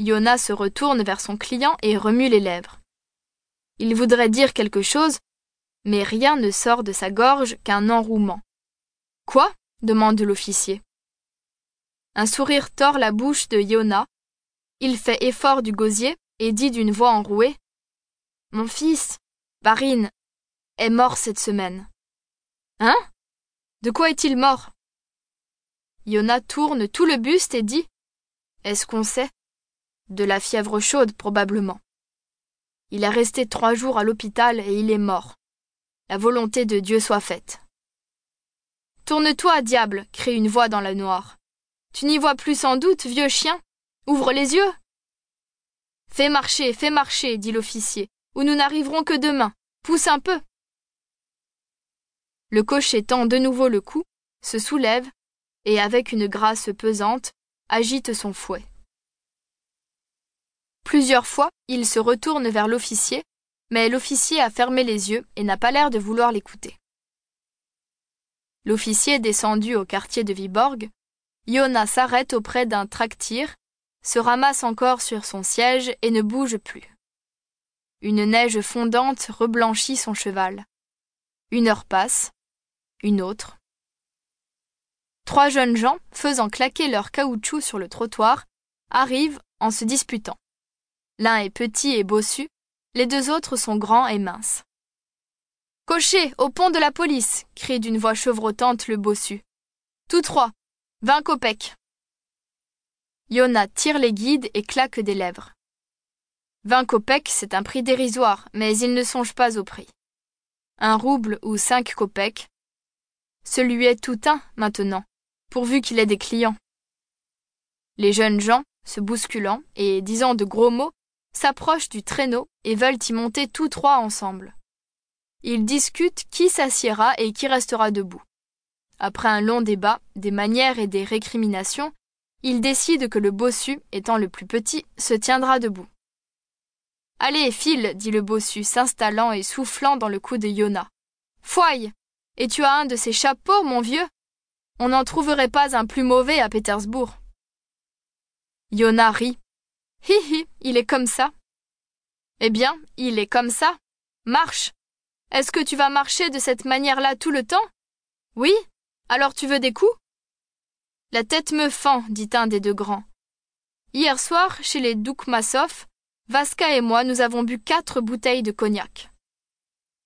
Yona se retourne vers son client et remue les lèvres. Il voudrait dire quelque chose, mais rien ne sort de sa gorge qu'un enrouement. Quoi? demande l'officier. Un sourire tord la bouche de Yona. Il fait effort du gosier et dit d'une voix enrouée Mon fils, Barine, est mort cette semaine. Hein? De quoi est-il mort? Yona tourne tout le buste et dit Est-ce qu'on sait? De la fièvre chaude, probablement. Il est resté trois jours à l'hôpital et il est mort. La volonté de Dieu soit faite. Tourne-toi, diable, crie une voix dans la noire. Tu n'y vois plus sans doute, vieux chien. Ouvre les yeux. Fais marcher, fais marcher, dit l'officier, ou nous n'arriverons que demain. Pousse un peu. Le cocher tend de nouveau le cou, se soulève, et avec une grâce pesante, agite son fouet. Plusieurs fois, il se retourne vers l'officier, mais l'officier a fermé les yeux et n'a pas l'air de vouloir l'écouter. L'officier descendu au quartier de Viborg, Yona s'arrête auprès d'un tractir, se ramasse encore sur son siège et ne bouge plus. Une neige fondante reblanchit son cheval. Une heure passe, une autre. Trois jeunes gens, faisant claquer leur caoutchouc sur le trottoir, arrivent en se disputant. L'un est petit et bossu, les deux autres sont grands et minces. Cocher, au pont de la police crie d'une voix chevrotante le bossu. Tous trois, vingt kopecks. Yona tire les guides et claque des lèvres. Vingt kopecks, c'est un prix dérisoire, mais il ne songe pas au prix. Un rouble ou cinq kopecks. Ce lui est tout un, maintenant, pourvu qu'il ait des clients. Les jeunes gens, se bousculant et disant de gros mots, s'approchent du traîneau et veulent y monter tous trois ensemble. Ils discutent qui s'assiera et qui restera debout. Après un long débat, des manières et des récriminations, ils décident que le bossu, étant le plus petit, se tiendra debout. Allez, file, dit le bossu, s'installant et soufflant dans le cou de Yona. Foille Et tu as un de ces chapeaux, mon vieux On n'en trouverait pas un plus mauvais à Pétersbourg. Yona rit. Hi hi, il est comme ça. Eh bien, il est comme ça. Marche est-ce que tu vas marcher de cette manière-là tout le temps? Oui Alors tu veux des coups? La tête me fend, dit un des deux grands. Hier soir, chez les Doukmasov, Vaska et moi, nous avons bu quatre bouteilles de cognac.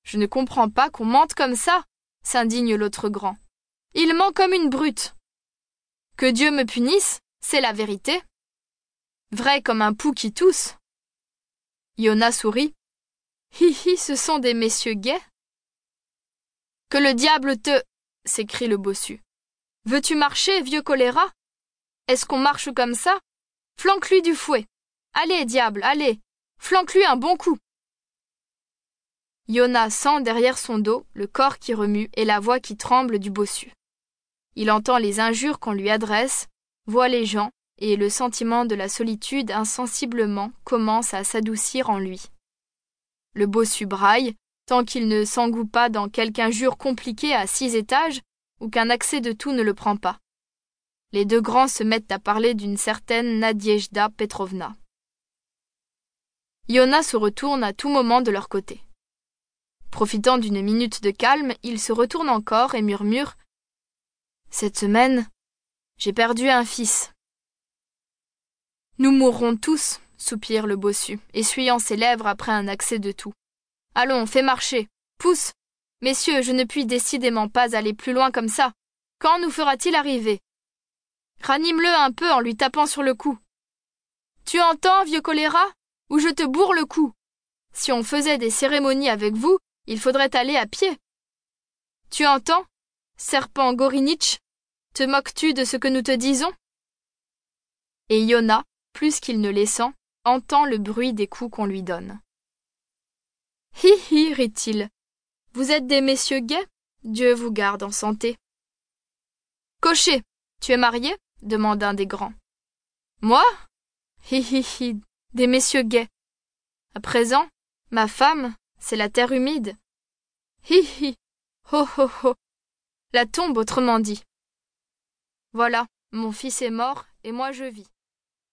Je ne comprends pas qu'on mente comme ça, s'indigne l'autre grand. Il ment comme une brute. Que Dieu me punisse, c'est la vérité. Vrai comme un pou qui tousse. Yona sourit. Hi hi, ce sont des messieurs gais. Que le diable te. s'écrie le bossu. Veux-tu marcher, vieux choléra? Est-ce qu'on marche comme ça? Flanque-lui du fouet. Allez, diable, allez Flanque-lui un bon coup Yona sent derrière son dos le corps qui remue et la voix qui tremble du bossu. Il entend les injures qu'on lui adresse, voit les gens, et le sentiment de la solitude insensiblement commence à s'adoucir en lui. Le bossu braille, tant qu'il ne s'engoue pas dans quelque injure compliquée à six étages ou qu'un accès de tout ne le prend pas. Les deux grands se mettent à parler d'une certaine Nadiejda Petrovna. Iona se retourne à tout moment de leur côté. Profitant d'une minute de calme, il se retourne encore et murmure Cette semaine, j'ai perdu un fils. Nous mourrons tous, soupire le bossu, essuyant ses lèvres après un accès de toux. Allons, fais marcher. Pousse. Messieurs, je ne puis décidément pas aller plus loin comme ça. Quand nous fera-t-il arriver? Ranime-le un peu en lui tapant sur le cou. Tu entends, vieux choléra? Ou je te bourre le cou? Si on faisait des cérémonies avec vous, il faudrait aller à pied. Tu entends? Serpent Gorinitch Te moques-tu de ce que nous te disons? Et Yona, plus qu'il ne les sent, entend le bruit des coups qu'on lui donne. Hi hi, rit-il. Vous êtes des messieurs gais Dieu vous garde en santé. Cocher, tu es marié? demande un des grands. Moi? Hi hi hi, des messieurs gais. À présent, ma femme, c'est la terre humide. Hi hi, ho ho ho, la tombe autrement dit. Voilà, mon fils est mort et moi je vis.